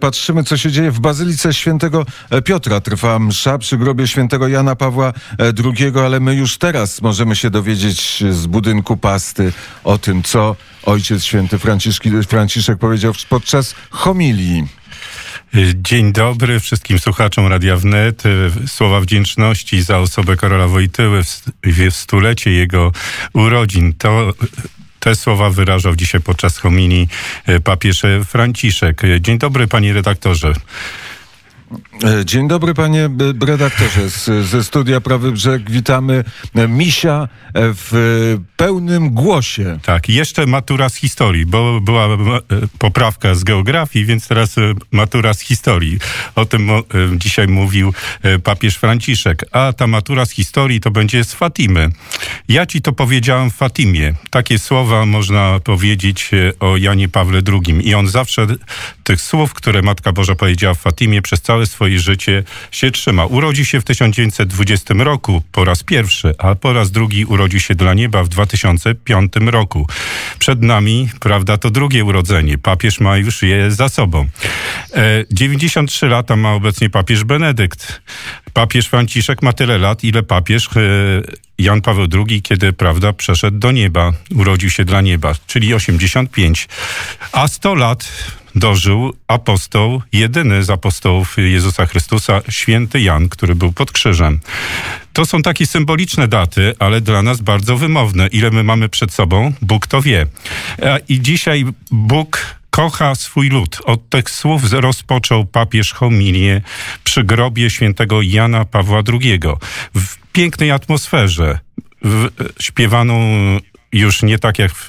Patrzymy, co się dzieje w Bazylice Świętego Piotra. Trwa msza przy grobie Świętego Jana Pawła II, ale my już teraz możemy się dowiedzieć z budynku pasty o tym, co Ojciec Święty Franciszek powiedział podczas homilii. Dzień dobry wszystkim słuchaczom Radia Wnet. Słowa wdzięczności za osobę Karola Wojtyły w stulecie jego urodzin. To te słowa wyrażał dzisiaj podczas homilii e, papież Franciszek. Dzień dobry, panie redaktorze. E, dzień dobry panie redaktorze. Z, ze studia Prawy Brzeg witamy Misia w pełnym głosie. Tak, jeszcze matura z historii, bo była e, poprawka z geografii, więc teraz e, matura z historii. O tym dzisiaj mówił papież Franciszek. A ta matura z historii to będzie z Fatimy. Ja ci to powiedziałem w Fatimie. Takie słowa można powiedzieć o Janie Pawle II. I on zawsze tych słów, które Matka Boża powiedziała w Fatimie przez całe swoje swoje życie się trzyma. Urodzi się w 1920 roku po raz pierwszy, a po raz drugi urodził się dla nieba w 2005 roku. Przed nami, prawda, to drugie urodzenie. Papież ma już je za sobą. E, 93 lata ma obecnie papież Benedykt. Papież Franciszek ma tyle lat, ile papież e, Jan Paweł II, kiedy, prawda, przeszedł do nieba, urodził się dla nieba, czyli 85. A 100 lat dożył apostoł, jedyny z apostołów Jezusa Chrystusa, święty Jan, który był pod krzyżem. To są takie symboliczne daty, ale dla nas bardzo wymowne. Ile my mamy przed sobą, Bóg to wie. I dzisiaj Bóg kocha swój lud. Od tych słów rozpoczął papież homilię przy grobie świętego Jana Pawła II. W pięknej atmosferze, w, śpiewaną już nie tak jak w,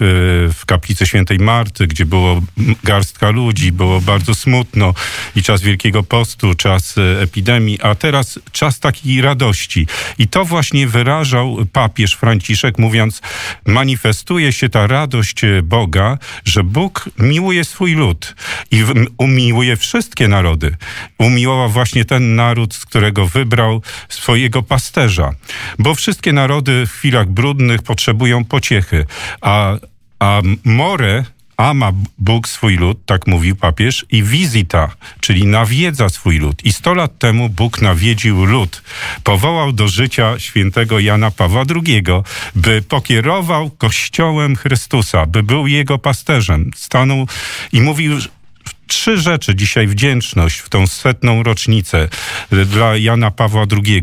w, kaplicy świętej Marty, gdzie było garstka ludzi, było bardzo smutno i czas Wielkiego Postu, czas e, epidemii, a teraz czas takiej radości. I to właśnie wyrażał papież Franciszek, mówiąc, manifestuje się ta radość e, Boga, że Bóg miłuje swój lud i umiłuje wszystkie narody. Umiłował właśnie ten naród, z którego wybrał swojego pasterza. Bo wszystkie narody w chwilach brudnych potrzebują pociechy a, a more ama Bóg swój lud, tak mówił papież, i visita, czyli nawiedza swój lud. I sto lat temu Bóg nawiedził lud. Powołał do życia świętego Jana Pawła II, by pokierował Kościołem Chrystusa, by był jego pasterzem. Stanął i mówił trzy rzeczy dzisiaj wdzięczność w tą setną rocznicę dla Jana Pawła II,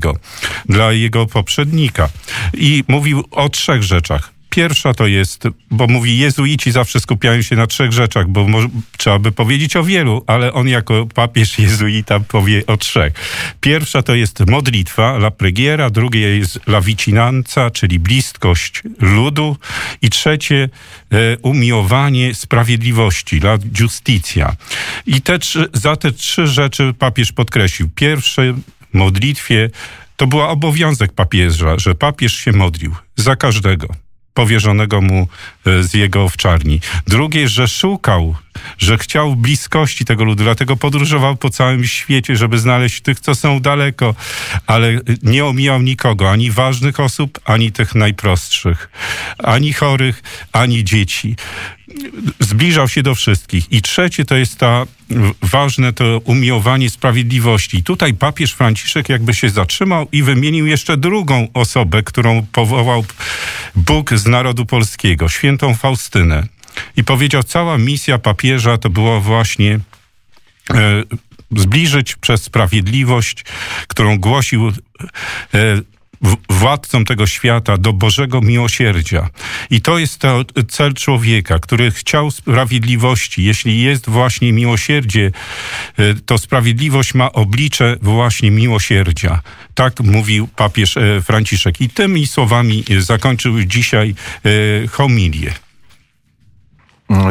dla jego poprzednika. I mówił o trzech rzeczach. Pierwsza to jest, bo mówi, jezuici zawsze skupiają się na trzech rzeczach, bo może, trzeba by powiedzieć o wielu, ale on jako papież jezuita powie o trzech. Pierwsza to jest modlitwa, la preghiera, drugie jest la vicinanza, czyli bliskość ludu i trzecie e, umiłowanie sprawiedliwości, la justitia. I te trzy, za te trzy rzeczy papież podkreślił. Pierwsze, modlitwie, to była obowiązek papieża, że papież się modlił za każdego powierzonego mu e, z jego owczarni. Drugie, że szukał, że chciał bliskości tego ludu, dlatego podróżował po całym świecie, żeby znaleźć tych, co są daleko, ale nie omijał nikogo, ani ważnych osób, ani tych najprostszych, ani chorych, ani dzieci zbliżał się do wszystkich. I trzecie to jest ta ważne to umiłowanie sprawiedliwości. I tutaj papież Franciszek jakby się zatrzymał i wymienił jeszcze drugą osobę, którą powołał Bóg z narodu polskiego, świętą Faustynę. I powiedział, cała misja papieża to było właśnie e, zbliżyć przez sprawiedliwość, którą głosił e, władcą tego świata do Bożego miłosierdzia. I to jest to cel człowieka, który chciał sprawiedliwości. Jeśli jest właśnie miłosierdzie, e, to sprawiedliwość ma oblicze właśnie miłosierdzia. Tak mówił papież e, Franciszek. I tymi słowami zakończył dzisiaj e, homilię.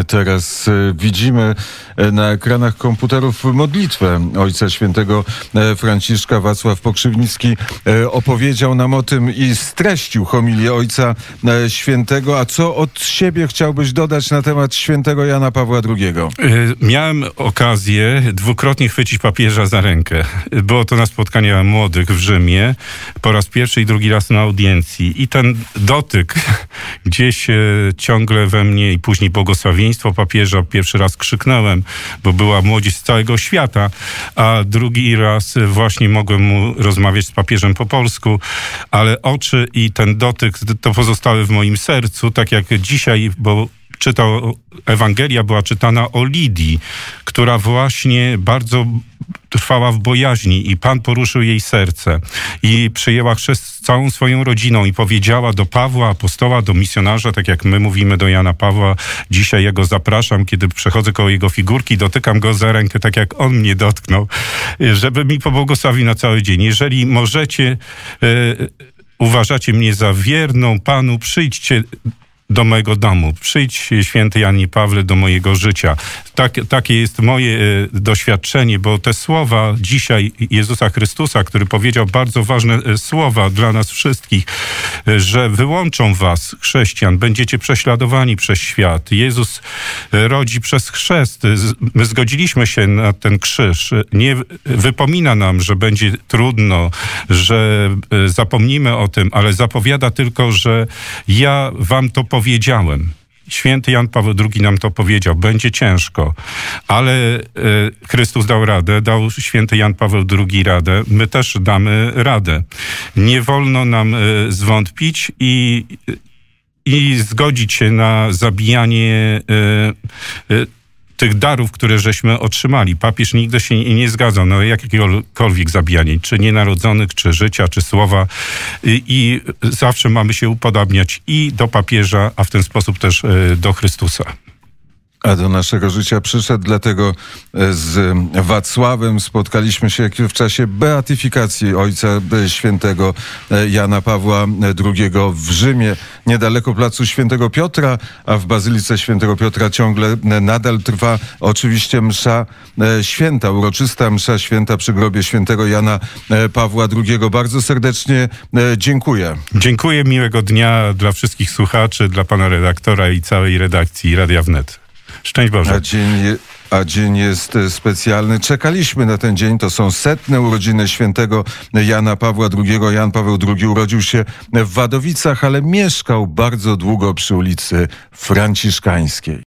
Teraz e, widzimy e, na ekranach komputerów modlitwę Ojca Świętego e, Franciszka. Wacław Pokrzywnicki opowiedział nam o tym i streścił homilię Ojca Świętego. A co od siebie chciałbyś dodać na temat Świętego Jana Pawła II? Miałem okazję dwukrotnie chwycić papieża za rękę. Było to na spotkaniu młodych w Rzymie, po raz pierwszy i drugi raz na audiencji. I ten dotyk gdzieś ciągle we mnie i później błogosławieństwo papieża. Pierwszy raz krzyknąłem, bo była młodzież z całego świata, a drugi raz właśnie mogłem mu rozmawiać z papieżem po polsku, ale oczy i ten dotyk to pozostały w moim sercu, tak jak dzisiaj, bo czytał, Ewangelia była czytana o Lidii, która właśnie bardzo trwała w bojaźni i Pan poruszył jej serce i przyjęła chrzest z całą swoją rodziną i powiedziała do Pawła, apostoła, do misjonarza, tak jak my mówimy do Jana Pawła, dzisiaj ja go zapraszam, kiedy przechodzę koło jego figurki, dotykam go za rękę, tak jak on mnie dotknął, żeby mi pobłogosławił na cały dzień. Jeżeli możecie, e, uważacie mnie za wierną Panu, przyjdźcie do mojego domu. Przyjdź, święty Janie Pawle, do mojego życia. Tak, takie jest moje e, doświadczenie, bo te słowa dzisiaj Jezusa Chrystusa, który powiedział bardzo ważne e, słowa dla nas wszystkich, e, że wyłączą was, chrześcijan, będziecie prześladowani przez świat. Jezus rodzi przez chrzest. My zgodziliśmy się na ten krzyż. Nie wypomina nam, że będzie trudno, że zapomnimy o tym, ale zapowiada tylko, że ja wam to powiedziałem. Święty Jan Paweł II nam to powiedział. Będzie ciężko, ale e, Chrystus dał radę, dał święty Jan Paweł II radę. My też damy radę. Nie wolno nam e, zwątpić i, i zgodzić się na zabijanie e, tych darów, które żeśmy otrzymali. Papież nigdy się nie, nie zgadzał na jakiekolwiek zabijanie, czy nienarodzonych, czy życia, czy słowa. I, I zawsze mamy się upodabniać i do papieża, a w ten sposób też e, do Chrystusa. A do naszego życia przyszedł, dlatego e, z Wacławem spotkaliśmy się w czasie beatyfikacji Ojca e, Świętego e, Jana Pawła II w Rzymie, niedaleko placu Świętego Piotra, a w Bazylice Świętego Piotra ciągle nadal trwa oczywiście msza święta, uroczysta msza święta przy grobie Świętego Jana Pawła II. Bardzo serdecznie dziękuję. Dziękuję, miłego dnia dla wszystkich słuchaczy, dla pana redaktora i całej redakcji Radia Wnet. Szczęść Boże. A dzień, je- a dzień jest e, specjalny. Czekaliśmy na ten dzień. To są setne urodziny świętego Jana Pawła II. Jan Paweł II urodził się w Wadowicach, ale mieszkał bardzo długo przy ulicy Franciszkańskiej.